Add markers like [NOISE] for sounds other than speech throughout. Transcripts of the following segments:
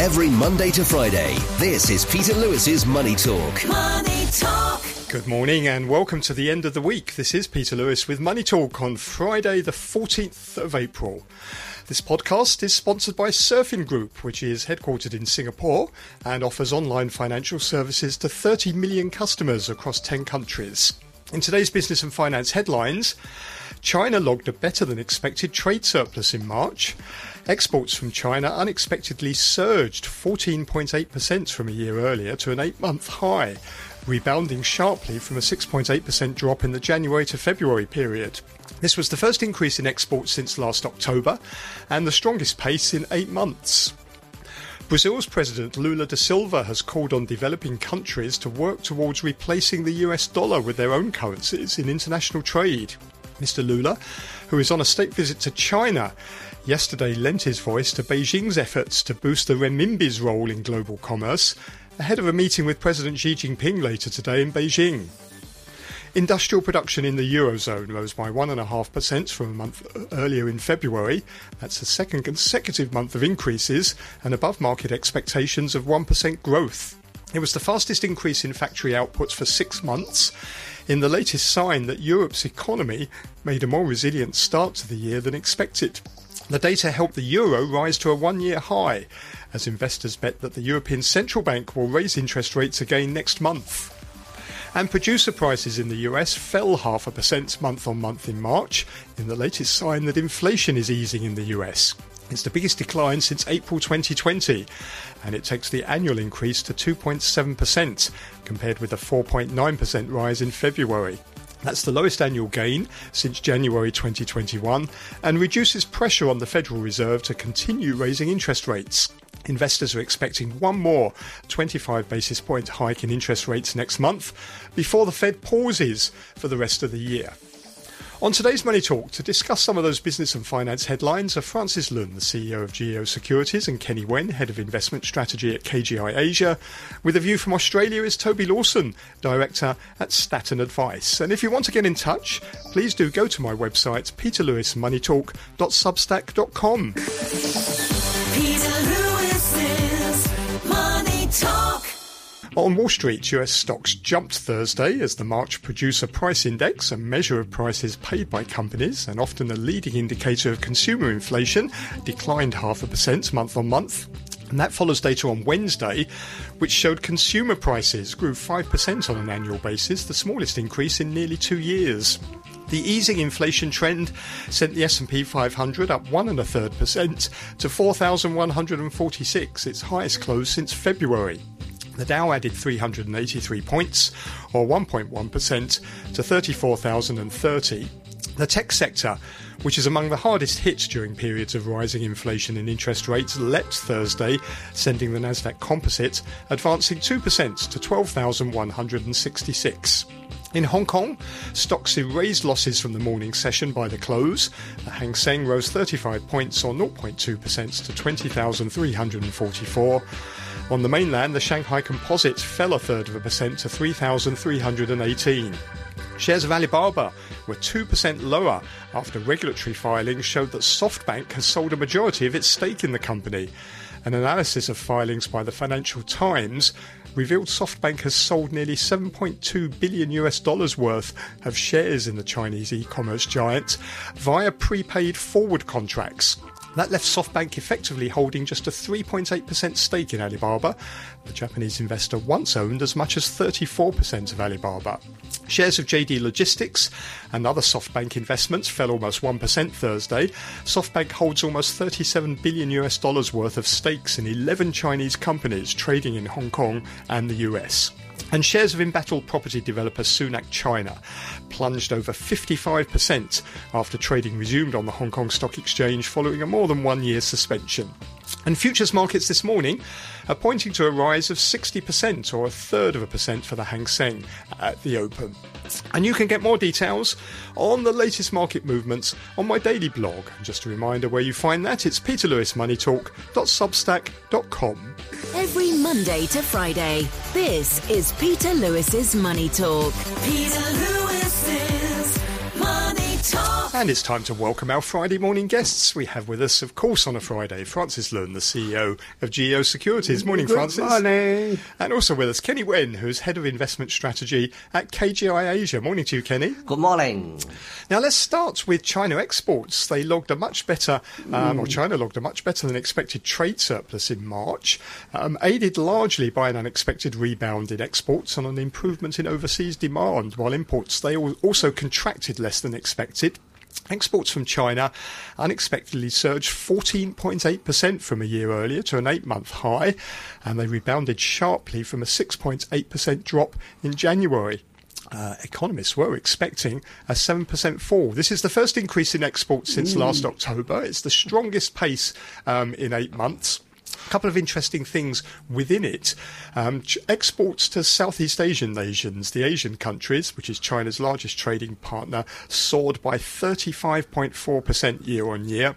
Every Monday to Friday, this is Peter Lewis's Money Talk. Money Talk. Good morning and welcome to the end of the week. This is Peter Lewis with Money Talk on Friday, the 14th of April. This podcast is sponsored by Surfing Group, which is headquartered in Singapore and offers online financial services to 30 million customers across 10 countries. In today's business and finance headlines, China logged a better than expected trade surplus in March. Exports from China unexpectedly surged 14.8% from a year earlier to an eight month high, rebounding sharply from a 6.8% drop in the January to February period. This was the first increase in exports since last October and the strongest pace in eight months. Brazil's President Lula da Silva has called on developing countries to work towards replacing the US dollar with their own currencies in international trade. Mr. Lula, who is on a state visit to China, yesterday lent his voice to Beijing's efforts to boost the renminbi's role in global commerce ahead of a meeting with President Xi Jinping later today in Beijing. Industrial production in the Eurozone rose by 1.5% from a month uh, earlier in February. That's the second consecutive month of increases and above market expectations of 1% growth. It was the fastest increase in factory outputs for six months, in the latest sign that Europe's economy made a more resilient start to the year than expected. The data helped the euro rise to a one year high, as investors bet that the European Central Bank will raise interest rates again next month. And producer prices in the US fell half a percent month on month in March, in the latest sign that inflation is easing in the US. It's the biggest decline since April 2020, and it takes the annual increase to 2.7%, compared with a 4.9% rise in February. That's the lowest annual gain since January 2021 and reduces pressure on the Federal Reserve to continue raising interest rates. Investors are expecting one more 25 basis point hike in interest rates next month before the Fed pauses for the rest of the year. On today's Money Talk, to discuss some of those business and finance headlines are Francis Lun, the CEO of GEO Securities, and Kenny Wen, Head of Investment Strategy at KGI Asia. With a view from Australia is Toby Lawson, Director at Statton Advice. And if you want to get in touch, please do go to my website, peterlewismoneytalk.substack.com. Peter Lewis's On Wall Street, US stocks jumped Thursday as the March Producer Price Index, a measure of prices paid by companies and often a leading indicator of consumer inflation, declined half a percent month on month. And that follows data on Wednesday, which showed consumer prices grew 5% on an annual basis, the smallest increase in nearly two years. The easing inflation trend sent the S&P 500 up one and a third percent to 4,146, its highest close since February. The Dow added 383 points, or 1.1%, to 34,030. The tech sector, which is among the hardest hit during periods of rising inflation and interest rates, leapt Thursday, sending the Nasdaq Composite advancing 2% to 12,166. In Hong Kong, stocks erased losses from the morning session by the close. The Hang Seng rose 35 points or 0.2% to 20,344. On the mainland, the Shanghai Composite fell a third of a percent to 3,318. Shares of Alibaba were 2% lower after regulatory filings showed that SoftBank has sold a majority of its stake in the company. An analysis of filings by the Financial Times revealed SoftBank has sold nearly 7.2 billion US dollars worth of shares in the Chinese e-commerce giant via prepaid forward contracts. That left SoftBank effectively holding just a 3.8% stake in Alibaba. The Japanese investor once owned as much as 34% of Alibaba. Shares of JD Logistics and other SoftBank investments fell almost 1% Thursday. SoftBank holds almost 37 billion US dollars worth of stakes in 11 Chinese companies trading in Hong Kong and the US. And shares of embattled property developer Sunac China plunged over 55% after trading resumed on the Hong Kong Stock Exchange following a more than one year suspension. And futures markets this morning are pointing to a rise of 60% or a third of a percent for the Hang Seng at the open. And you can get more details on the latest market movements on my daily blog. Just a reminder where you find that it's peterlewismoneytalk.substack.com. Every Monday to Friday, this is Peter Lewis's Money Talk. Peter Lewis's. And it's time to welcome our Friday morning guests. We have with us, of course, on a Friday, Francis Lun, the CEO of Geo Securities. Morning, Good Francis. morning. And also with us, Kenny Wen, who's Head of Investment Strategy at KGI Asia. Morning to you, Kenny. Good morning. Now let's start with China exports. They logged a much better, um, Mm. or China logged a much better than expected trade surplus in March, um, aided largely by an unexpected rebound in exports and an improvement in overseas demand, while imports they also contracted less than expected. Exports from China unexpectedly surged 14.8% from a year earlier to an eight month high, and they rebounded sharply from a 6.8% drop in January. Uh, economists were expecting a 7% fall. This is the first increase in exports since last October. It's the strongest pace um, in eight months. Couple of interesting things within it. Um, exports to Southeast ASEAN nations, the Asian countries, which is China's largest trading partner, soared by 35.4% year on year.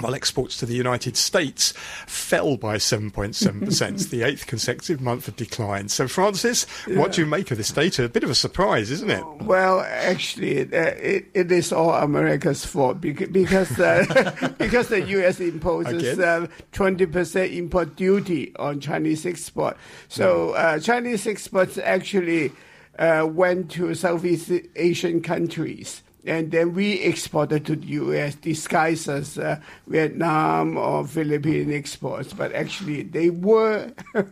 While exports to the United States fell by 7.7%, [LAUGHS] the eighth consecutive month of decline. So, Francis, what do you make of this data? A bit of a surprise, isn't it? Well, actually, uh, it, it is all America's fault because because, uh, because the [LAUGHS] U.S. imposes Again? twenty percent import duty on Chinese export. So uh, Chinese exports actually uh, went to Southeast Asian countries. And then we exported to the U.S. disguised as uh, Vietnam or Philippine exports, but actually they were [LAUGHS]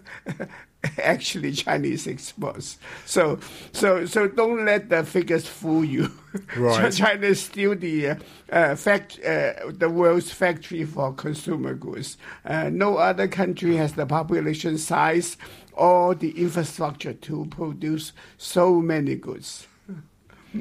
actually Chinese exports. So, so, so don't let the figures fool you. [LAUGHS] Right. China is still the uh, uh, fact, uh, the world's factory for consumer goods. Uh, no other country has the population size or the infrastructure to produce so many goods.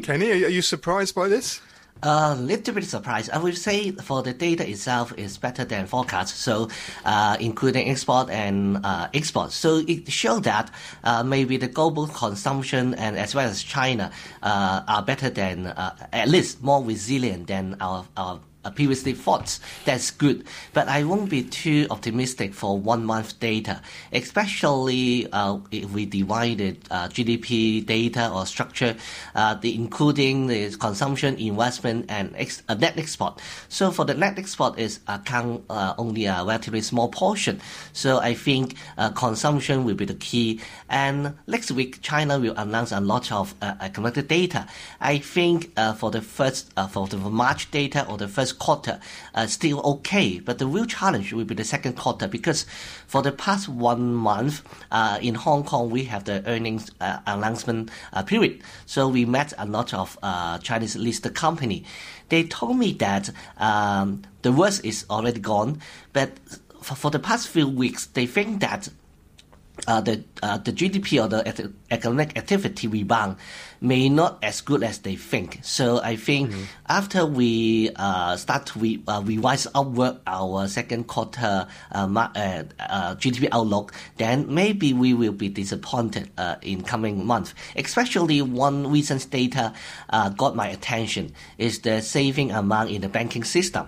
Kenny, are you surprised by this? A little bit surprised. I would say for the data itself is better than forecast. So, uh, including export and uh, export. So it showed that uh, maybe the global consumption and as well as China uh, are better than uh, at least more resilient than our our. Uh, Previously thought that's good, but I won't be too optimistic for one month data, especially uh, if we divided uh, GDP data or structure, uh, the including the consumption, investment, and ex- uh, net export. So for the net export is account uh, only a relatively small portion. So I think consumption will be the key. And next week, China will announce a lot of economic data. I think for the first for the March data or the first quarter, uh, still okay. But the real challenge will be the second quarter because for the past one month uh, in Hong Kong, we have the earnings uh, announcement uh, period. So we met a lot of uh, Chinese listed company. They told me that um, the worst is already gone, but for the past few weeks, they think that uh, the uh, the GDP or the economic activity rebound may not as good as they think. So I think after we uh, start to re- uh, revise upward our second quarter uh, uh, uh, GDP outlook, then maybe we will be disappointed uh, in coming month. Especially one recent data uh, got my attention is the saving amount in the banking system.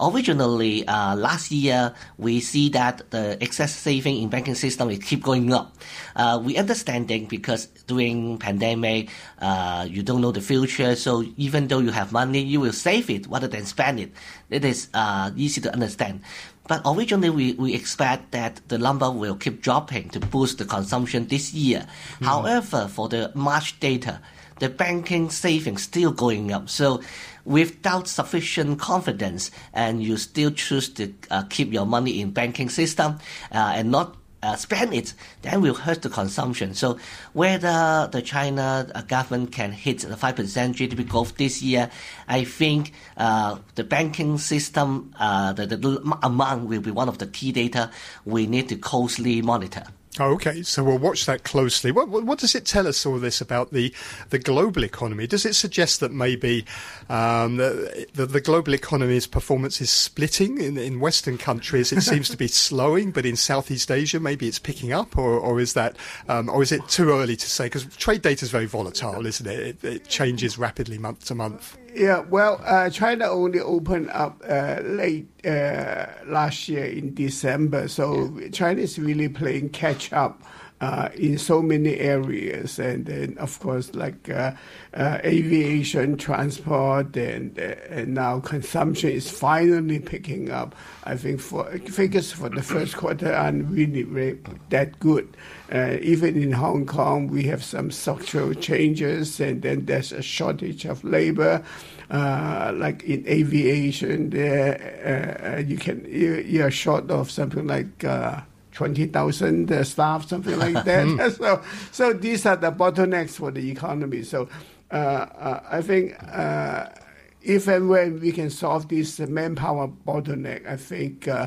Originally, uh, last year, we see that the excess saving in banking system is keep going up. Uh, we understanding because during pandemic, uh, you don't know the future, so even though you have money, you will save it rather than spend it. It is uh, easy to understand. But originally, we, we expect that the number will keep dropping to boost the consumption this year. However, for the March data, the banking savings still going up. So without sufficient confidence and you still choose to uh, keep your money in banking system uh, and not uh, spend it, then will hurt the consumption. So whether the China uh, government can hit the 5% GDP growth this year, I think uh, the banking system, uh, the, the amount will be one of the key data we need to closely monitor. Okay, so we'll watch that closely. What, what, what does it tell us all this about the, the global economy? Does it suggest that maybe um, the, the, the global economy's performance is splitting in, in Western countries? It seems to be [LAUGHS] slowing, but in Southeast Asia, maybe it's picking up, or, or is that, um, or is it too early to say? Because trade data is very volatile, isn't it? it? It changes rapidly month to month. Yeah, well, uh, China only opened up uh, late uh, last year in December, so China is really playing catch up uh, in so many areas, and then of course like uh, uh, aviation, transport, and uh, and now consumption is finally picking up. I think for figures for the first quarter aren't really, really that good. Uh, even in Hong Kong, we have some structural changes, and then there's a shortage of labor. Uh, like in aviation, there you can you, you're short of something like. Uh, 20,000 uh, staff, something like [LAUGHS] that. [LAUGHS] so, so these are the bottlenecks for the economy. So, uh, uh, I think uh, if and when we can solve this manpower bottleneck, I think uh,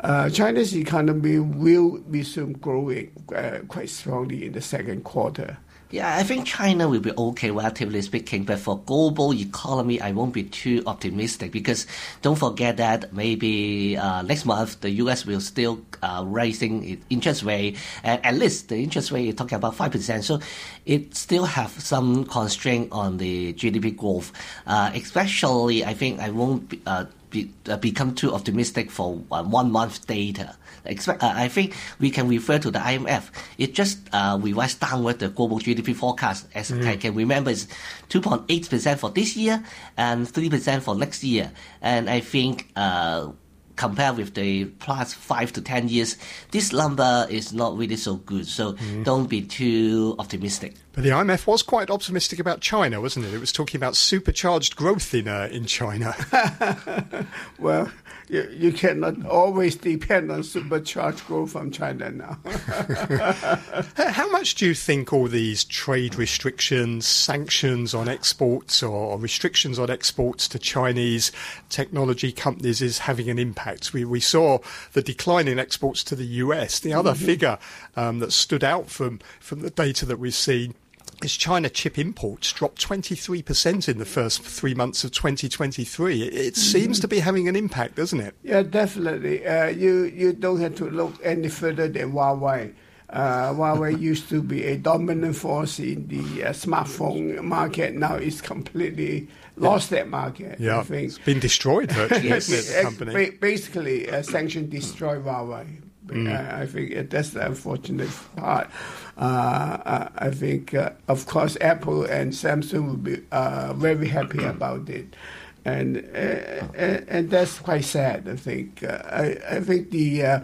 uh, China's economy will resume growing uh, quite strongly in the second quarter. Yeah, I think China will be okay, relatively speaking. But for global economy, I won't be too optimistic because don't forget that maybe uh, next month the U.S. will still uh, raising interest rate. And at least the interest rate is talking about five percent. So it still have some constraint on the GDP growth. Uh, especially, I think I won't be, uh, be, uh, become too optimistic for uh, one month data. Expect, uh, I think we can refer to the IMF. It just uh, revised downward the global GDP forecast. As I can remember, it's 2.8% for this year and 3% for next year. And I think uh, compared with the past five to 10 years, this number is not really so good. So don't be too optimistic. But the IMF was quite optimistic about China, wasn't it? It was talking about supercharged growth in uh, in China. [LAUGHS] Well, you, you cannot always depend on supercharged growth from China now. [LAUGHS] How much do you think all these trade restrictions, sanctions on exports, or restrictions on exports to Chinese technology companies is having an impact? We, we saw the decline in exports to the US. The other figure um, that stood out from, from the data that we've seen is China chip imports dropped 23% in the first three months of 2023. It, it seems to be having an impact, doesn't it? Yeah, definitely. Uh, you you don't have to look any further than Huawei. Uh, Huawei used to be a dominant force in the uh, smartphone market. Now it's completely lost that market. Yeah, I think. it's been destroyed virtually, [LAUGHS] Yes. it, company? basically, uh, sanction destroy Huawei. Mm. Uh, I think uh, that's the unfortunate part. Uh, uh, I think, uh, of course, Apple and Samsung will be uh, very happy about it, and uh, and, and that's quite sad. I think. Uh, I, I think the. Uh,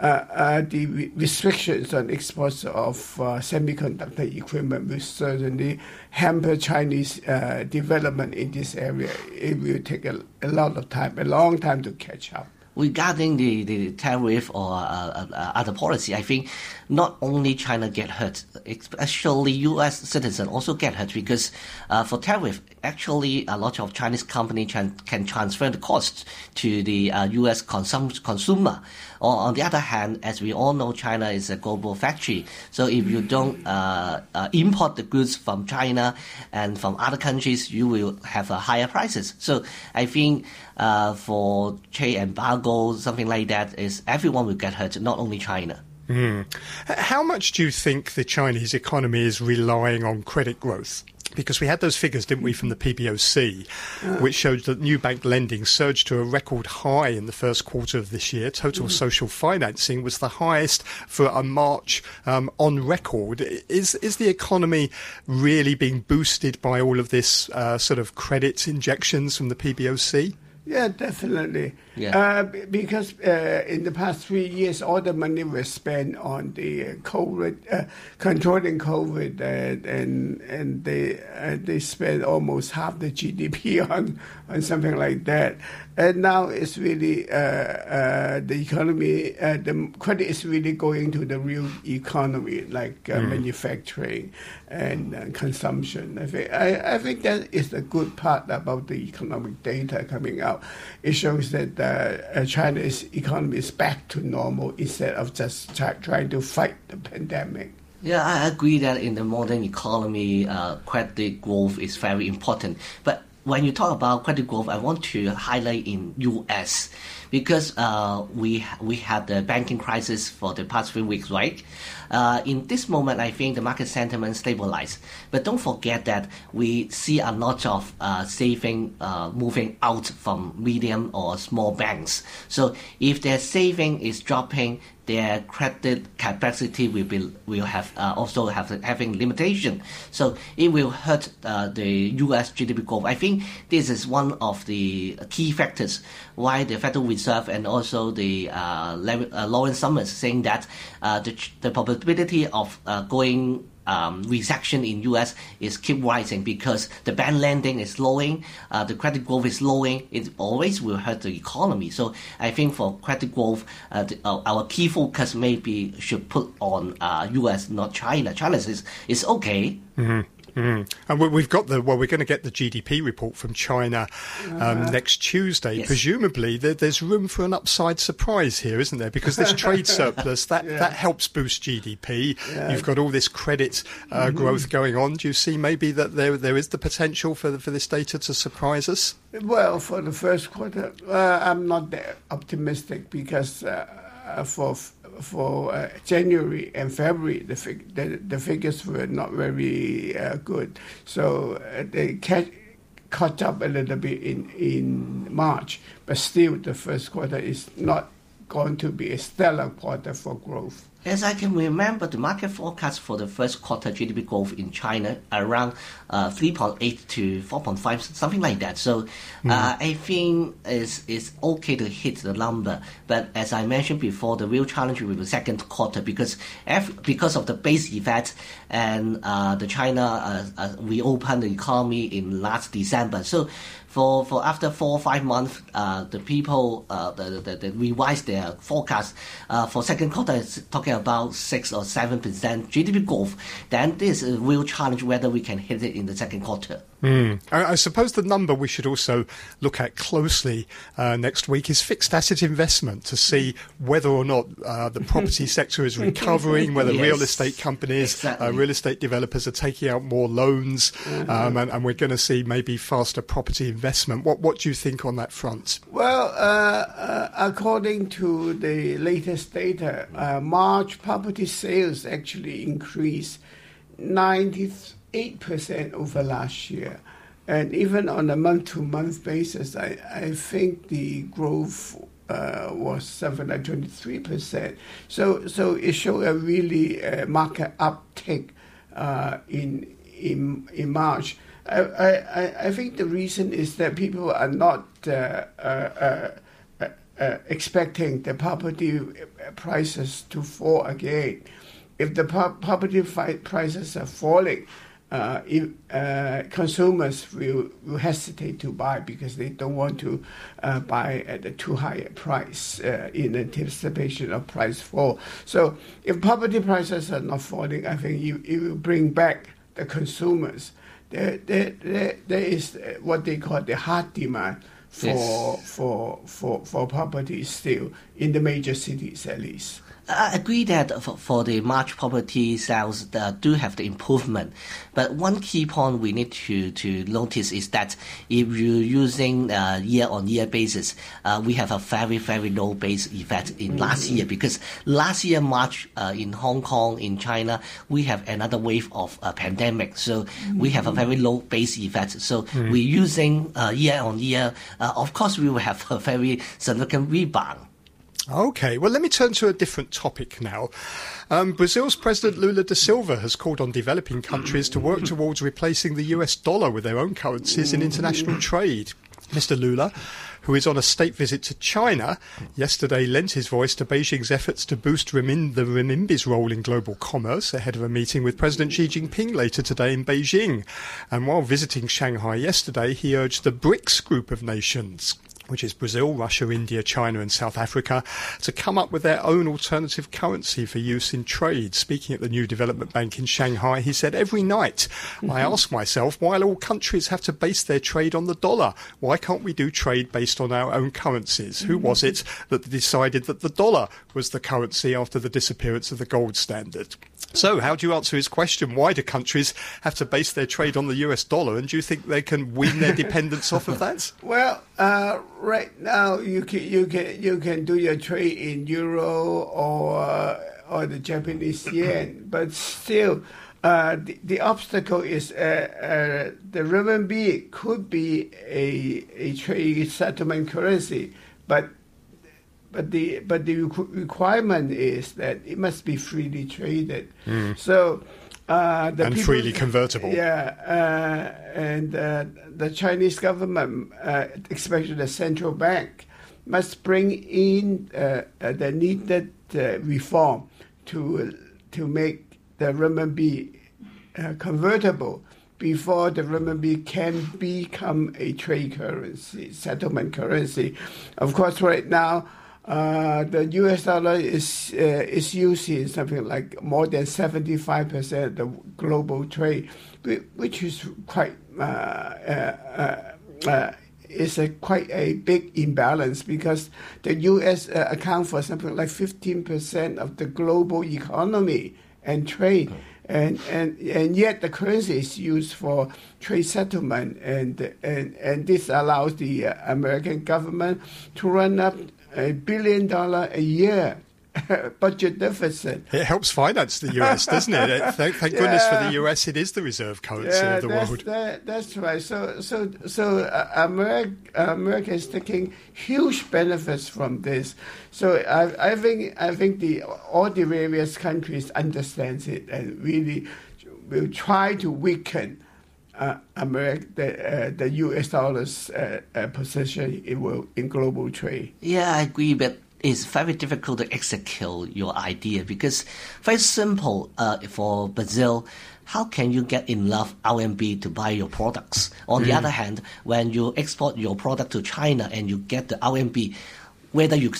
uh, uh, the restrictions on exports of uh, semiconductor equipment will certainly hamper Chinese uh, development in this area. It will take a, a lot of time, a long time to catch up. Regarding the, the tariff or uh, uh, other policy, I think not only China get hurt, especially U.S. citizens also get hurt because uh, for tariff, actually a lot of Chinese company can, can transfer the costs to the uh, U.S. Consum- consumer. On the other hand, as we all know, China is a global factory. So if you don't uh, uh, import the goods from China and from other countries, you will have uh, higher prices. So I think uh, for trade embargo, something like that, is everyone will get hurt, not only China. H- How much do you think the Chinese economy is relying on credit growth? Because we had those figures, didn't we, from the PBOC, which showed that new bank lending surged to a record high in the first quarter of this year. Total social financing was the highest for a March um, on record. Is is the economy really being boosted by all of this uh, sort of credit injections from the PBOC? Yeah, definitely. Yeah. Uh, because uh, in the past three years, all the money was spent on the uh, COVID, uh, controlling COVID, and and, and they uh, they spent almost half the GDP [LAUGHS] on on something like that. And now it's really uh, uh, the economy. Uh, the credit is really going to the real economy, like uh, manufacturing and uh, consumption. I think I, I think that is the good part about the economic data coming out. It shows that China's economy is back to normal instead of just try, trying to fight the pandemic. Yeah, I agree that in the modern economy, uh, credit growth is very important. But when you talk about credit growth, I want to highlight in U.S. because uh, we we had the banking crisis for the past few weeks, right? Uh, in this moment, I think the market sentiment stabilized. But don't forget that we see a lot of uh, saving uh, moving out from medium or small banks. So if their saving is dropping, their credit capacity will be will have uh, also have having limitation. So it will hurt uh, the U.S. GDP growth. I think this is one of the key factors why the Federal Reserve and also the uh, uh, Lawrence Summers saying that uh, the, the probability of uh, going um, recession in U.S. is keep rising because the bank lending is slowing, uh, the credit growth is slowing. It always will hurt the economy. So I think for credit growth, uh, the, uh, our key focus maybe should put on uh, U.S. not China. China is is okay. Mm. And we- we've got the well, we're going to get the GDP report from China um, next Tuesday. Yes. Presumably, there, there's room for an upside surprise here, isn't there? Because this [LAUGHS] trade surplus that that helps boost GDP. You've got all this credit uh, growth going on. Do you see maybe that there there is the potential for for this data to surprise us? Well, for the first quarter, uh, I'm not that optimistic because uh, uh, for uh, January and February, the, fig- the the figures were not very uh, good. So uh, they catch, caught up a little bit in in March, but still the first quarter is not going to be a stellar quarter for growth. As I can remember, the market forecast for the first quarter GDP growth in China around uh, 3.8 to 4.5, something like that. So uh, I think it's, it's okay to hit the number. But as I mentioned before, the real challenge will be the second quarter because ev- because of the base effect and uh, the China uh, uh, reopened the economy in last December. So for, for after four or five months, uh, the people uh, the, the, the revise their forecast uh, for second quarter is talking about six or seven percent GDP growth. Then this is a real challenge whether we can hit it in the second quarter. I, I suppose the number we should also look at closely uh, next week is fixed asset investment to see whether or not uh, the property [LAUGHS] sector is recovering, whether real estate companies, uh, real estate developers are taking out more loans, um, and, and we're going to see maybe faster property investment. What what do you think on that front? Well, uh, uh, according to the latest data, uh, March property sales actually increased 98% over last year. And even on a month to month basis, I, I think the growth uh, was 723%. So, so it showed a really uh, market uptick uh, in, in, in March. I, I, I- think the reason is that people are not uh, uh, uh, uh, expecting the property prices to fall again. If the property prices are falling, uh, if, uh, consumers will, will hesitate to buy because they don't want to buy at a too high price in anticipation of price fall. So if property prices are not falling, I think you, it will bring back the consumers. There, there, there, there is what they call the hard demand for, Yes. for, for, for properties still in the major cities at least. I agree that for, the March property sales uh, do have the improvement, but one key point we need to, to notice is that if you're using uh, year-on-year basis, uh, we have a very very low base effect in last year because last year March uh, in Hong Kong in China we have another wave of uh, pandemic, so we have a very low base effect. So we're using uh, year-on-year. Uh, of course, we will have a very significant rebound. Okay, well, let me turn to a different topic now. Um, Brazil's President Lula da Silva has called on developing countries to work towards replacing the US dollar with their own currencies in international trade. Mr. Lula, who is on a state visit to China, yesterday lent his voice to Beijing's efforts to boost remin- the renminbi's role in global commerce ahead of a meeting with President Xi Jinping later today in Beijing. And while visiting Shanghai yesterday, he urged the BRICS group of nations which is Brazil, Russia, India, China, and South Africa, to come up with their own alternative currency for use in trade. Speaking at the New Development Bank in Shanghai, he said, Every night I mm-hmm. ask myself, why all countries have to base their trade on the dollar? Why can't we do trade based on our own currencies? Who was mm-hmm. it that decided that the dollar was the currency after the disappearance of the gold standard? So, how do you answer his question? Why do countries have to base their trade on the US dollar? And do you think they can wean their [LAUGHS] dependence off of that? Well, uh, right now you can you can you can do your trade in euro or or the Japanese yen, [CLEARS THROAT] but still. Uh, the, the obstacle is uh, uh, the renminbi could be a, a trade settlement currency, but but the but the requ- requirement is that it must be freely traded. So. Uh, the. And people- freely convertible. Yeah, uh, and uh, the Chinese government, uh, especially the central bank, must bring in uh, uh, the needed uh, reform to to make the renminbi uh, convertible before the renminbi can become a trade currency, settlement currency. Of course, right now. Uh, the U.S. dollar is uh, is used in something like more than seventy five percent of the global trade, which is quite uh, uh, uh, uh, is a quite a big imbalance because the U.S. Uh, account for something like fifteen percent of the global economy and trade. And, and and yet the currency is used for trade settlement and and and this allows the uh, American government to run up a billion dollar a year [LAUGHS] budget deficit. It helps finance the US, [LAUGHS] doesn't it? It- Thank, thank goodness for the US, it is the reserve currency Yeah, of the that's, world. that, that's right. So, so, so uh, America, America is taking huge benefits from this. So, I, I think, I think the all the various countries understands it and really will try to weaken uh, America, the, uh, the U.S. dollars uh, uh, position in, world, in global trade. Yeah, I agree, but it's very difficult to execute your idea because very simple uh, for Brazil. How can you get enough RMB to buy your products? On the other hand, when you export your product to China and you get the RMB, whether you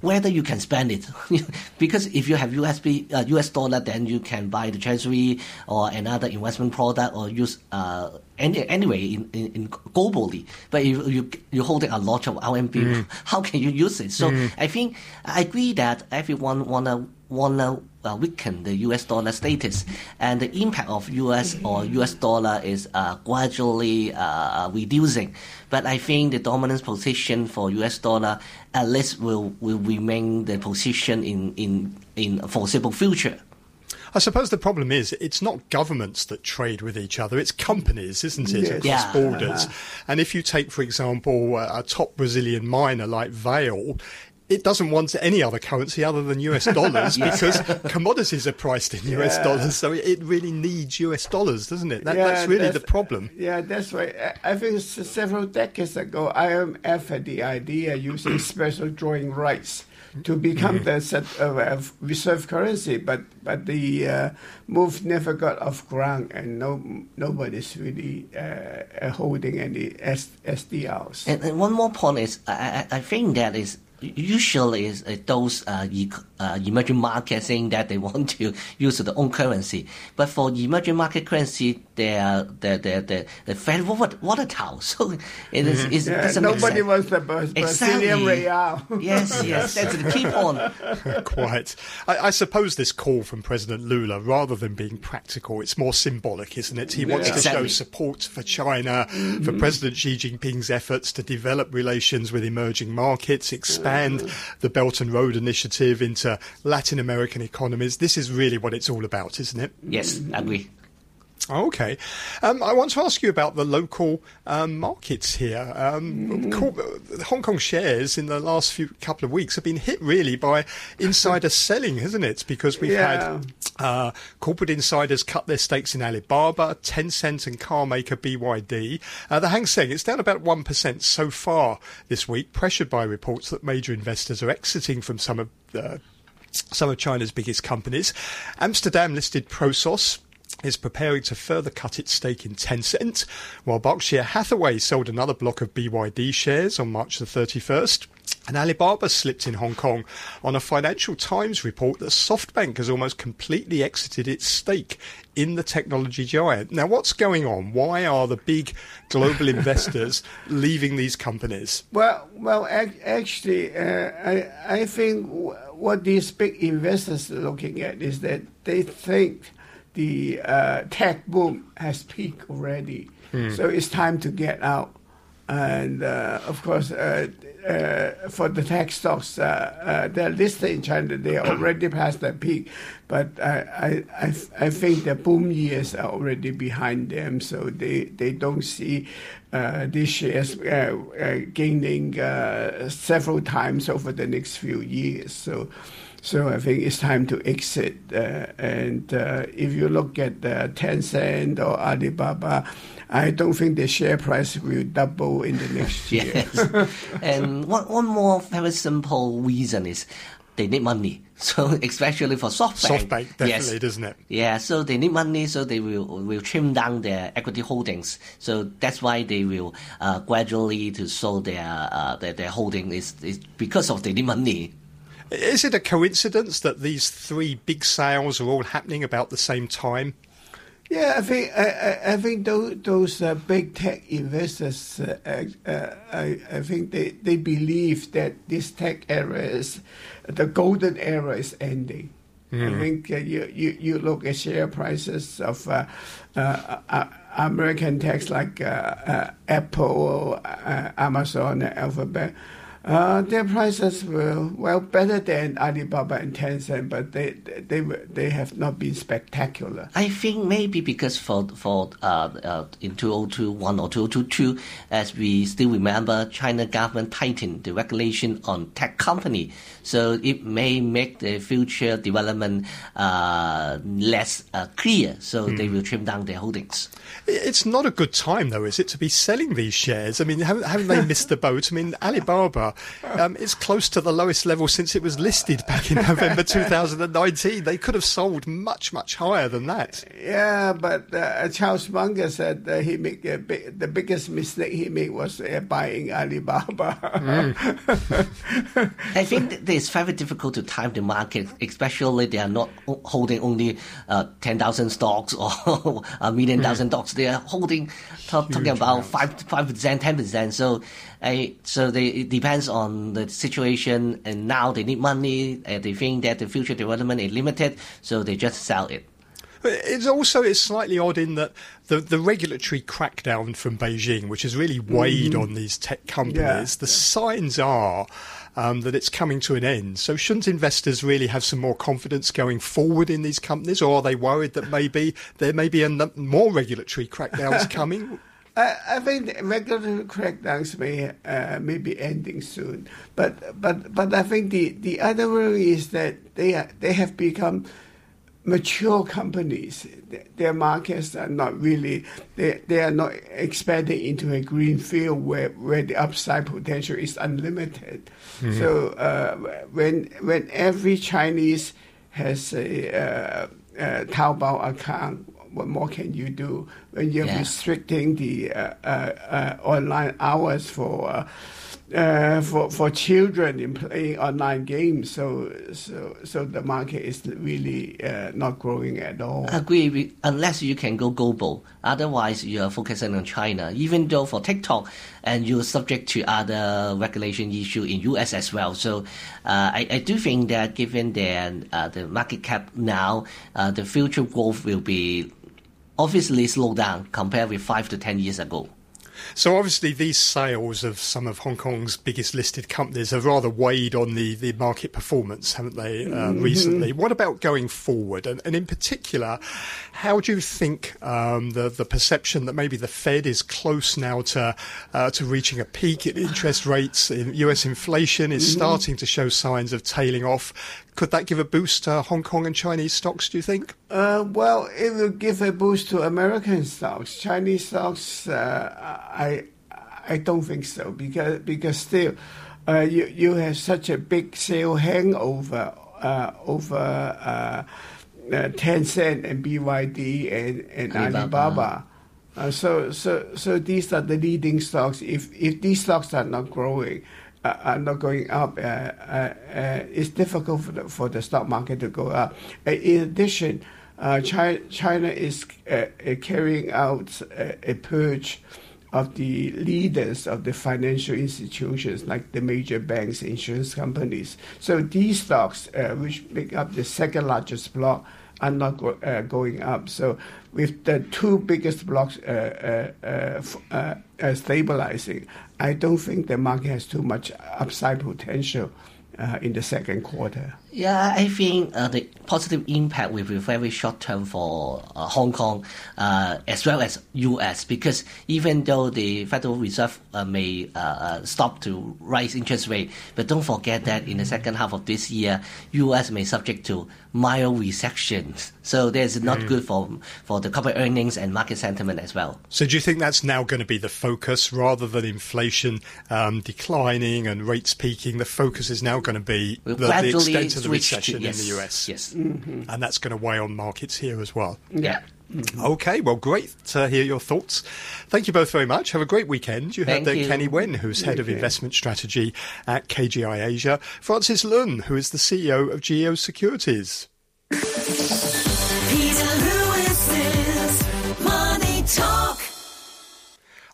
whether you can spend it, [LAUGHS] because if you have USB uh, US dollar, then you can buy the treasury or another investment product or use uh, any anyway in, in, in globally. But if you you holding a lot of RMB, [LAUGHS] how can you use it? So I think I agree that everyone wanna wanna uh, weaken the US dollar status, and the impact of US or US dollar is uh, gradually uh, reducing. But I think the dominant position for US dollar at least will, will remain the position in, in, in foreseeable future. I suppose the problem is it's not governments that trade with each other, it's companies, isn't it, Yes. across Yeah. borders. And if you take, for example, a a top Brazilian miner like Vale, it doesn't want any other currency other than US [LAUGHS] dollars because commodities are priced in US Yeah. dollars. So it really needs US dollars, doesn't it? That, Yeah, that's really the problem. Yeah, that's right. I, I think several decades ago, IMF had the idea using [CLEARS THROAT] special drawing rights to become the set of, of reserve currency, but but the uh, move never got off ground, and no nobody's really uh, uh, holding any S, SDRs. And, and one more point is, I, I, I think that is usually uh, those uh, uh, emerging markets saying that they want to use their own currency, but for emerging market currency, they are they they they they're very vol- volatile. So it is mm-hmm. it's, Yeah, doesn't make nobody wants the Bra- Brazilian Exactly. real. [LAUGHS] yes, [LAUGHS] yes, that's the key point. [LAUGHS] Quite. I, I suppose this call from President Lula, rather than being practical, it's more symbolic, isn't it? He wants Yeah. to show support for China, mm-hmm. for President Xi Jinping's efforts to develop relations with emerging markets, expand mm-hmm. the Belt and Road Initiative into Latin American economies. This is really what it's all about, isn't it? Yes, agree. Okay. Um, I want to ask you about the local um, markets here. Um, cor- Hong Kong shares in the last few couple of weeks have been hit really by [LAUGHS] insider selling, hasn't it? Because we've Yeah. had uh, corporate insiders cut their stakes in Alibaba, Tencent, and car maker BYD. Uh, the Hang Seng it's down about one percent so far this week, pressured by reports that major investors are exiting from some of. Uh, some of China's biggest companies. Amsterdam listed Prosus is preparing to further cut its stake in Tencent, while Berkshire Hathaway sold another block of BYD shares on March the 31st. And Alibaba slipped in Hong Kong on a Financial Times report that SoftBank has almost completely exited its stake in the technology giant. Now, what's going on? Why are the big global [LAUGHS] investors leaving these companies? Well, well, actually, uh, I I think what these big investors are looking at is that they think the uh, tech boom has peaked already, so it's time to get out. And uh, of course, uh, uh, for the tech stocks, uh, uh, they're listed in China. They already passed their peak, but I, I, I, think the boom years are already behind them. So they, they don't see uh, these shares uh, uh, gaining uh, several times over the next few years. So, so I think it's time to exit. Uh, and uh, if you look at uh, Tencent or Alibaba, I don't think the share price will double in the next [LAUGHS] year. Yes. [LAUGHS] and one, one more very simple reason is they need money. [LAUGHS] So especially for SoftBank. SoftBank definitely, doesn't it? Yeah, so they need money, so they will will trim down their equity holdings. So that's why they will uh, gradually to sell their uh, their, their holding is, is because of they need money. Is it a coincidence that these three big sales are all happening about the same time? Yeah, I think I, I, think those those uh, big tech investors, uh, uh, I, I think they, they believe that this tech era is the golden era is ending. I think uh, you, you you look at share prices of uh, uh, uh, American techs like uh, uh, Apple, uh, Amazon, and Alphabet. Uh, their prices were well better than Alibaba and Tencent, but they they were, they have not been spectacular. I think maybe because for for uh, uh, in 2021 or 2022, as we still remember, China government tightened the regulation on tech company, so it may make the future development uh, less uh, clear. So they will trim down their holdings. It's not a good time, though, is it, to be selling these shares? I mean, haven't, haven't they missed the [LAUGHS] boat? I mean, Alibaba um, is close to the lowest level since it was listed back in November [LAUGHS] 2019. They could have sold much, much higher than that. Yeah, but uh, Charles Munger said uh, he make a big, the biggest mistake he made was uh, buying Alibaba. [LAUGHS] I think it's very difficult to time the market, especially they are not holding only uh, 10,000 stocks or a million thousand stocks. They are holding, talk, talking about 5 5%, 10%. So, I so they, it depends on the situation. And now they need money. And they think that the future development is limited. So they just sell it. It's also it's slightly odd in that the the regulatory crackdown from Beijing, which has really weighed mm-hmm. on these tech companies, the signs are. Um, that it's coming to an end. So, shouldn't investors really have some more confidence going forward in these companies, or are they worried that maybe there may be a n- more regulatory crackdowns [LAUGHS] coming? I, I think regulatory crackdowns may uh, may be ending soon, but but but I think the, the other worry is that they are, they have become mature companies. Their markets are not really they, they are not expanding into a green field where, where the upside potential is unlimited. So uh, when when every Chinese has a uh, uh, Taobao account, what more can you do when you're Yeah. restricting the uh, uh, uh, online hours for uh, for for children in playing online games? So so so the market is really uh, not growing at all. agree with, unless you can go global. Otherwise, you are focusing on China. Even though for TikTok, and you're subject to other regulation issue in US as well. So uh, I, I do think that given their uh, the market cap now, uh, the future growth will be obviously slowed down compared with five to ten years ago. So obviously, these sales of some of Hong Kong's biggest listed companies have rather weighed on the, the market performance, haven't they, uh, recently? What about going forward? And, and in particular, how do you think um, the the perception that maybe the Fed is close now to uh, to reaching a peak in interest rates, in U.S. inflation is starting to show signs of tailing off? Could that give a boost to Hong Kong and Chinese stocks? Do you think? Uh, well, it will give a boost to American stocks. Chinese stocks, uh, I I don't think so because because still, uh, you you have such a big sale hangover uh, over uh, uh, Tencent and BYD and, and Alibaba. Alibaba. Uh, so so so these are the leading stocks. If if these stocks are not growing. Uh, are not going up. Uh, uh, uh, it's difficult for the, for the stock market to go up. Uh, in addition, uh, China, China is uh, uh, carrying out a, a purge of the leaders of the financial institutions, like the major banks, insurance companies. So these stocks, uh, which make up the second largest block, are not go, uh, going up. So with the two biggest blocks uh, uh, uh, uh, stabilizing, I don't think the market has too much upside potential in the second quarter. Yeah, I think uh, the positive impact will be very short term for uh, Hong Kong uh, as well as U.S. because even though the Federal Reserve uh, may uh, uh, stop to raise interest rate, but don't forget that in the second half of this year, U.S. may subject to mild recession. So there's not good for for the corporate earnings and market sentiment as well. So do you think that's now going to be the focus rather than inflation um, declining and rates peaking? The focus is now going to be the, the extent of the switch to- recession in the US. Yes. And that's going to weigh on markets here as well. Yeah. Okay, well, great to hear your thoughts. Thank you both very much. Have a great weekend. You Thank had uh. Kenny Wen, who's head of investment strategy at KGI Asia, Francis Lun, who is the CEO of Geo Securities. Peter Lewis's Money Talk.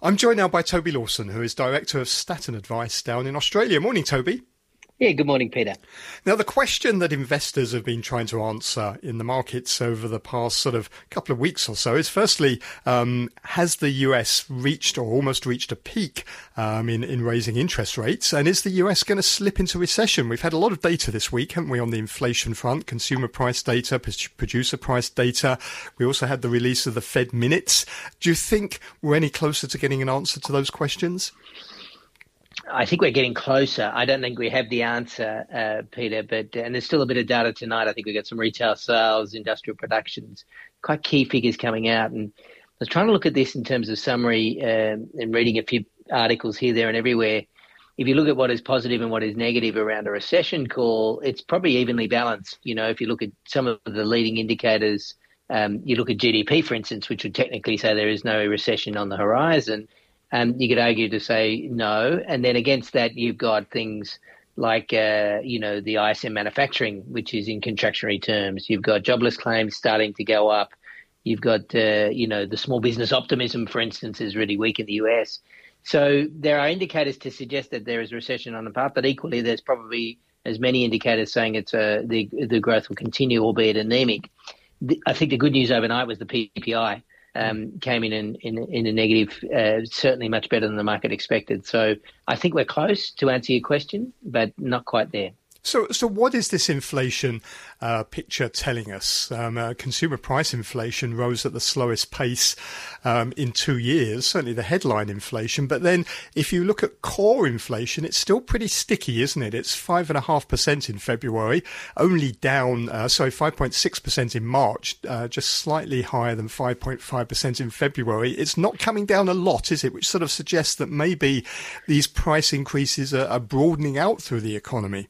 I'm joined now by Toby Lawson, who is director of Statton Advice down in Australia. Morning, Toby. Yeah, good morning, Peter. Now, the question that investors have been trying to answer in the markets over the past sort of couple of weeks or so is firstly, um, has the US reached or almost reached a peak um, in, in raising interest rates? And is the US going to slip into recession? We've had a lot of data this week, haven't we, on the inflation front, consumer price data, producer price data. We also had the release of the Fed minutes. Do you think we're any closer to getting an answer to those questions? I think we're getting closer. I don't think we have the answer, uh, Peter, but and there's still a bit of data tonight. I think we've got some retail sales, industrial productions, quite key figures coming out. And I was trying to look at this in terms of summary um, and reading a few articles here, there, and everywhere. If you look at what is positive and what is negative around a recession call, it's probably evenly balanced. You know, if you look at some of the leading indicators, um, you look at GDP, for instance, which would technically say there is no recession on the horizon. Um, you could argue to say no, and then against that you've got things like uh, you know the ISM manufacturing, which is in contractionary terms. You've got jobless claims starting to go up. You've got uh, you know the small business optimism, for instance, is really weak in the US. So there are indicators to suggest that there is recession on the path, but equally there's probably as many indicators saying it's uh, the the growth will continue, albeit anemic. The, I think the good news overnight was the PPI um, came in in, in, in a negative, uh, certainly much better than the market expected. So I think we're close to answer your question, but not quite there. So, so what is this inflation uh, picture telling us? Um, uh, consumer price inflation rose at the slowest pace um, in two years, certainly the headline inflation. But then, if you look at core inflation, it's still pretty sticky, isn't it? It's five and a half percent in February, only down, uh, sorry, five point six percent in March, uh, just slightly higher than five point five percent in February. It's not coming down a lot, is it? Which sort of suggests that maybe these price increases are, are broadening out through the economy.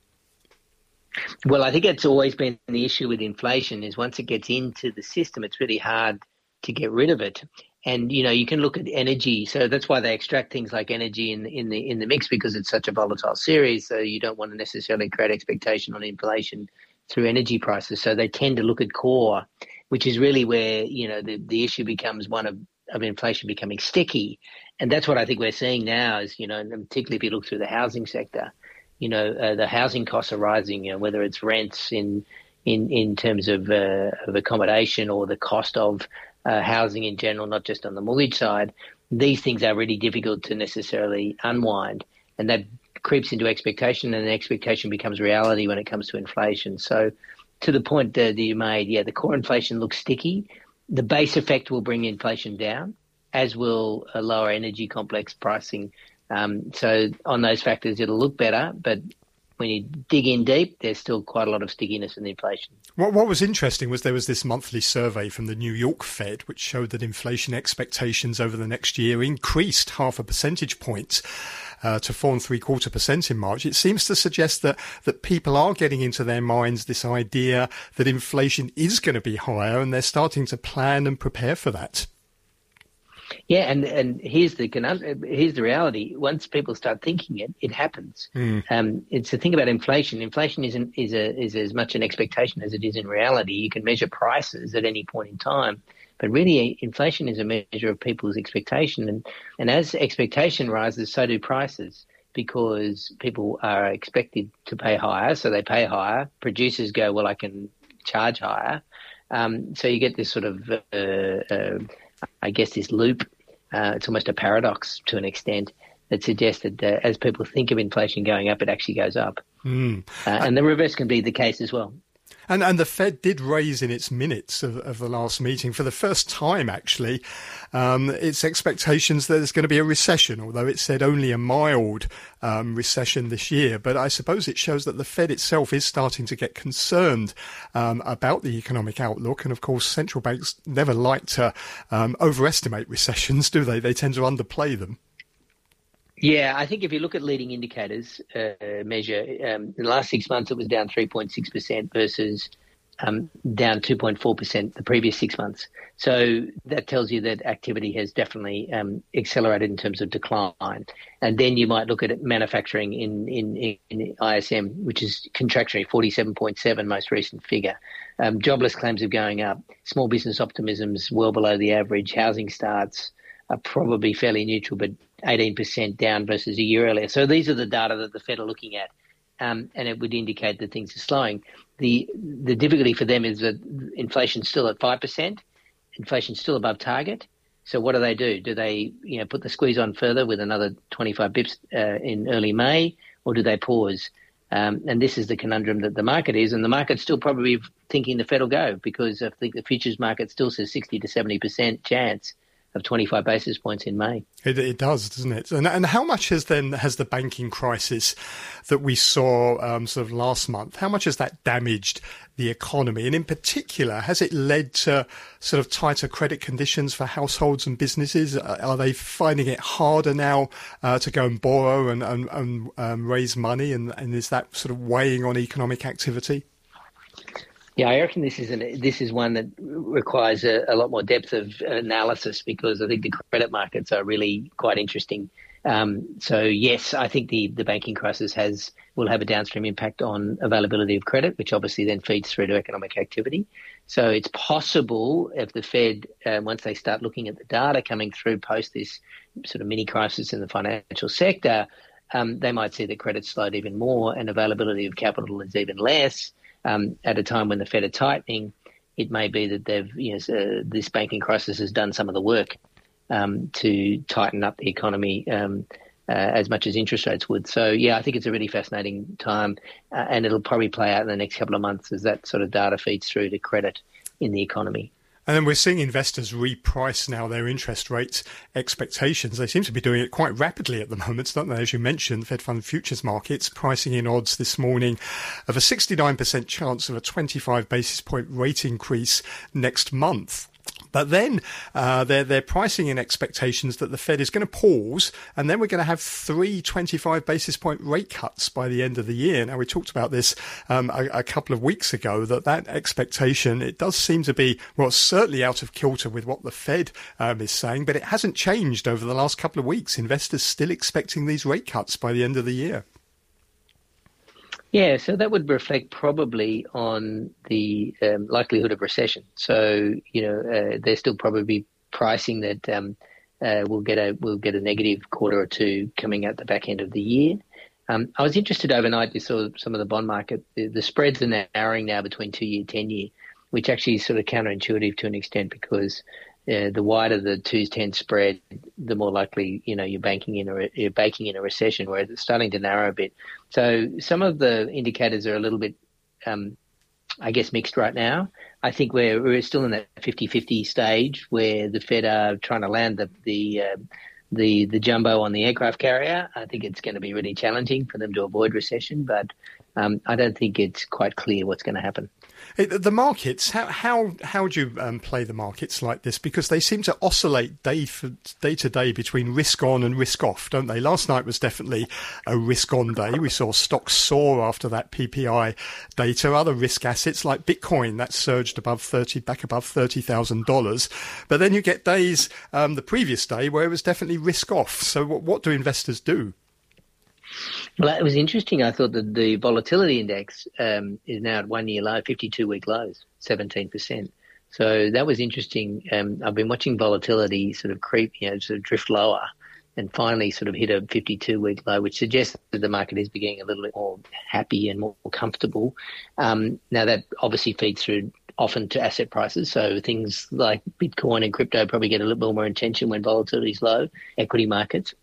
Well, I think it's always been the issue with inflation is once it gets into the system, it's really hard to get rid of it. And you know, you can look at energy. So that's why they extract things like energy in in the in the mix because it's such a volatile series. So you don't want to necessarily create expectation on inflation through energy prices. So they tend to look at core, which is really where you know the the issue becomes one of of inflation becoming sticky. And that's what I think we're seeing now is you know, particularly if you look through the housing sector you know, uh, the housing costs are rising, you know, whether it's rents in in in terms of uh, of accommodation or the cost of uh, housing in general, not just on the mortgage side. These things are really difficult to necessarily unwind, and that creeps into expectation, and the expectation becomes reality when it comes to inflation. So, to the point that you made, yeah, the core inflation looks sticky. The base effect will bring inflation down, as will a lower energy complex pricing um, so on those factors, it'll look better, but when you dig in deep, there's still quite a lot of stickiness in the inflation. What, what was interesting was there was this monthly survey from the New York Fed, which showed that inflation expectations over the next year increased half a percentage point. Uh, to four and three quarter percent in March. It seems to suggest that that people are getting into their minds this idea that inflation is going to be higher, and they're starting to plan and prepare for that. Yeah, and and here's the here's the reality. Once people start thinking it, it happens. Mm. Um, it's the thing about inflation. Inflation isn't is a is as much an expectation as it is in reality. You can measure prices at any point in time, but really, inflation is a measure of people's expectation, and and as expectation rises, so do prices because people are expected to pay higher, so they pay higher. Producers go, well, I can charge higher. Um, so you get this sort of uh, uh, I guess this loop. Uh, it's almost a paradox to an extent. that suggests that uh, as people think of inflation going up, it actually goes up. Mm. Uh, and the reverse can be the case as well. And and the Fed did raise in its minutes of, of the last meeting for the first time, actually, um, its expectations that there's going to be a recession, although it said only a mild um, recession this year. But I suppose it shows that the Fed itself is starting to get concerned um, about the economic outlook. And of course, central banks never like to um, overestimate recessions, do they? They tend to underplay them. Yeah, I think if you look at leading indicators uh, measure, um, in the last six months it was down 3.6% versus um, down 2.4% the previous six months. So that tells you that activity has definitely um, accelerated in terms of decline. And then you might look at manufacturing in, in, in ISM, which is contractionary, 47.7 most recent figure. Um, jobless claims are going up. Small business optimism's well below the average. Housing starts are probably fairly neutral, but 18% down versus a year earlier. So these are the data that the Fed are looking at, um, and it would indicate that things are slowing. The the difficulty for them is that inflation's still at 5%, inflation's still above target. So what do they do? Do they you know put the squeeze on further with another 25 bips uh, in early May, or do they pause? Um, and this is the conundrum that the market is, and the market's still probably thinking the Fed will go because I think the futures market still says 60 to 70 percent chance of 25 basis points in May. It, it does, doesn't it? And, and how much has then has the banking crisis that we saw um, sort of last month? How much has that damaged the economy? And in particular, has it led to sort of tighter credit conditions for households and businesses? Are they finding it harder now uh, to go and borrow and, and, and um, raise money? And, and is that sort of weighing on economic activity? Yeah, I reckon this is an, this is one that requires a, a, lot more depth of analysis because I think the credit markets are really quite interesting. Um, so yes, I think the, the banking crisis has will have a downstream impact on availability of credit, which obviously then feeds through to economic activity. So it's possible if the Fed, uh, once they start looking at the data coming through post this sort of mini crisis in the financial sector, um, they might see that credit slowed even more and availability of capital is even less um, at a time when the Fed are tightening, it may be that they've you know uh, this banking crisis has done some of the work um, to tighten up the economy um, uh, as much as interest rates would. So yeah, I think it's a really fascinating time, uh, and it'll probably play out in the next couple of months as that sort of data feeds through to credit in the economy. And then we're seeing investors reprice now their interest rate expectations. They seem to be doing it quite rapidly at the [LAUGHS] moment, don't they? As you mentioned, Fed Fund futures markets pricing in odds this morning of a 69% chance of a 25 basis point rate increase next month. But then uh, they're, they're pricing in expectations that the Fed is going to pause and then we're going to have three 25 basis point rate cuts by the end of the year. Now, we talked about this um, a, a, couple of weeks ago that that expectation, it does seem to be, well, certainly out of kilter with what the Fed um, is saying, but it hasn't changed over the last couple of weeks. Investors still expecting these rate cuts by the end of the year. Yeah, so that would reflect probably on the um, likelihood of recession. So you know uh, they're still probably pricing that um, uh, we'll get a we'll get a negative quarter or two coming at the back end of the year. Um, I was interested overnight. You saw some of the bond market. The, the spreads are narrowing now between two year, ten year, which actually is sort of counterintuitive to an extent because uh, the wider the twos ten spread, the more likely you know you're banking in a you're baking in a recession, whereas it's starting to narrow a bit. So some of the indicators are a little bit, um, I guess, mixed right now. I think we're we're still in that 50-50 stage where the Fed are trying to land the the uh, the the jumbo on the aircraft carrier. I think it's going to be really challenging for them to avoid recession, but um, I don't think it's quite clear what's going to happen. The markets, how how how do you um, play the markets like this? Because they seem to oscillate day for day to day between risk on and risk off, don't they? Last night was definitely a risk on day. We saw stocks soar after that PPI data. Other risk assets like Bitcoin that surged above thirty, back above thirty thousand dollars. But then you get days, um, the previous day, where it was definitely risk off. So what, what do investors do? Well, it was interesting. I thought that the volatility index um, is now at one year low, 52 week lows, 17%. So that was interesting. Um, I've been watching volatility sort of creep, you know, sort of drift lower and finally sort of hit a 52 week low, which suggests that the market is beginning a little bit more happy and more comfortable. Um, now, that obviously feeds through often to asset prices. So things like Bitcoin and crypto probably get a little bit more attention when volatility is low, equity markets.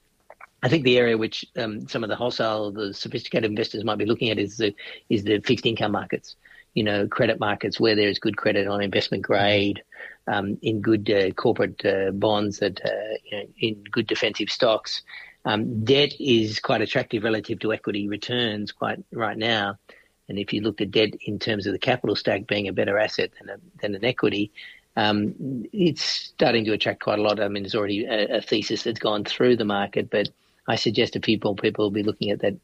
I think the area which um, some of the wholesale, the sophisticated investors might be looking at is the is the fixed income markets. You know, credit markets where there is good credit on investment grade, um, in good uh, corporate uh, bonds, that uh, you know, in good defensive stocks. Um, debt is quite attractive relative to equity returns quite right now. And if you look at debt in terms of the capital stack being a better asset than, a, than an equity, um, it's starting to attract quite a lot. I mean, there's already a, a, thesis that's gone through the market, but I suggest few more people will be looking at that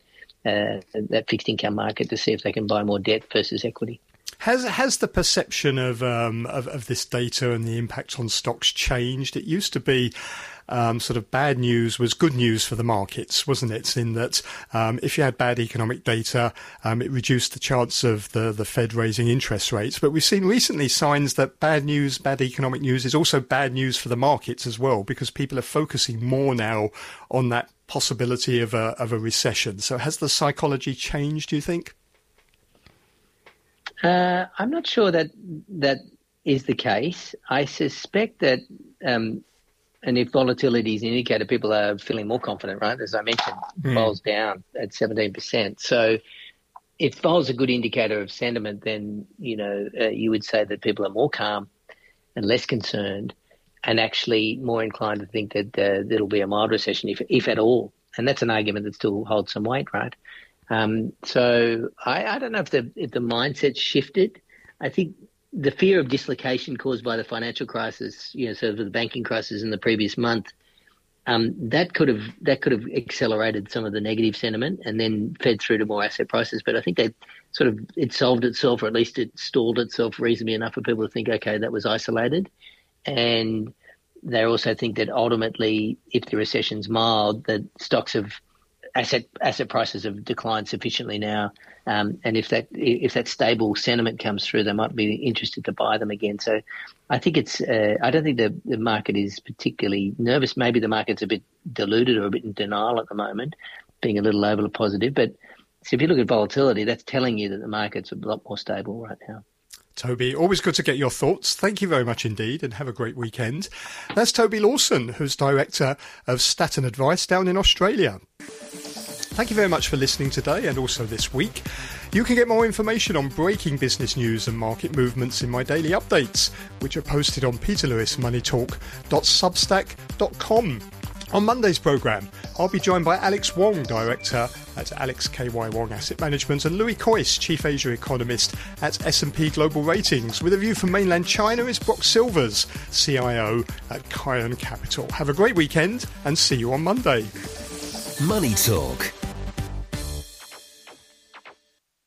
uh, that fixed income market to see if they can buy more debt versus equity. Has has the perception of, um, of, of this data and the impact on stocks changed? It used to be um, sort of bad news was good news for the markets, wasn't it? In that um, if you had bad economic data, um, it reduced the chance of the, the Fed raising interest rates. But we've seen recently signs that bad news, bad economic news is also bad news for the markets as well, because people are focusing more now on that possibility of a, of a recession. So has the psychology changed, do you think? Uh, I'm not sure that that is the case. I suspect that um, and if volatility is an indicator, people are feeling more confident, right? As I mentioned, mm. down at 17%. So if vol's a good indicator of sentiment, then, you know, uh, you would say that people are more calm and less concerned and actually more inclined to think that uh, there'll be a mild recession, if, if at all. And that's an argument that still holds some weight, right? Um, so I, I don't know if the, if the mindset shifted. I think the fear of dislocation caused by the financial crisis, you know, sort of the banking crisis in the previous month, um, that could have that could have accelerated some of the negative sentiment and then fed through to more asset prices. But I think they sort of it solved itself, or at least it stalled itself reasonably enough for people to think, okay, that was isolated, and they also think that ultimately, if the recession's mild, that stocks have asset asset prices have declined sufficiently now, um, and if that if that stable sentiment comes through, they might be interested to buy them again. So, I think it's uh, I don't think the the market is particularly nervous. Maybe the market's a bit deluded or a bit in denial at the moment, being a little over positive. But so if you look at volatility, that's telling you that the market's are a lot more stable right now. Toby, always good to get your thoughts. Thank you very much indeed and have a great weekend. That's Toby Lawson, who's director of Statton Advice down in Australia. Thank you very much for listening today and also this week. You can get more information on breaking business news and market movements in my daily updates, which are posted on peterlewismoneytalk.substack.com. On Monday's programme, I'll be joined by Alex Wong, Director at Alex KY Wong Asset Management, and Louis Kuijs, Chief Asia Economist at S&P Global Ratings. With a view from mainland China is Brock Silvers, CIO at Kaiyuan Capital. Have a great weekend and see you on Monday. Money Talk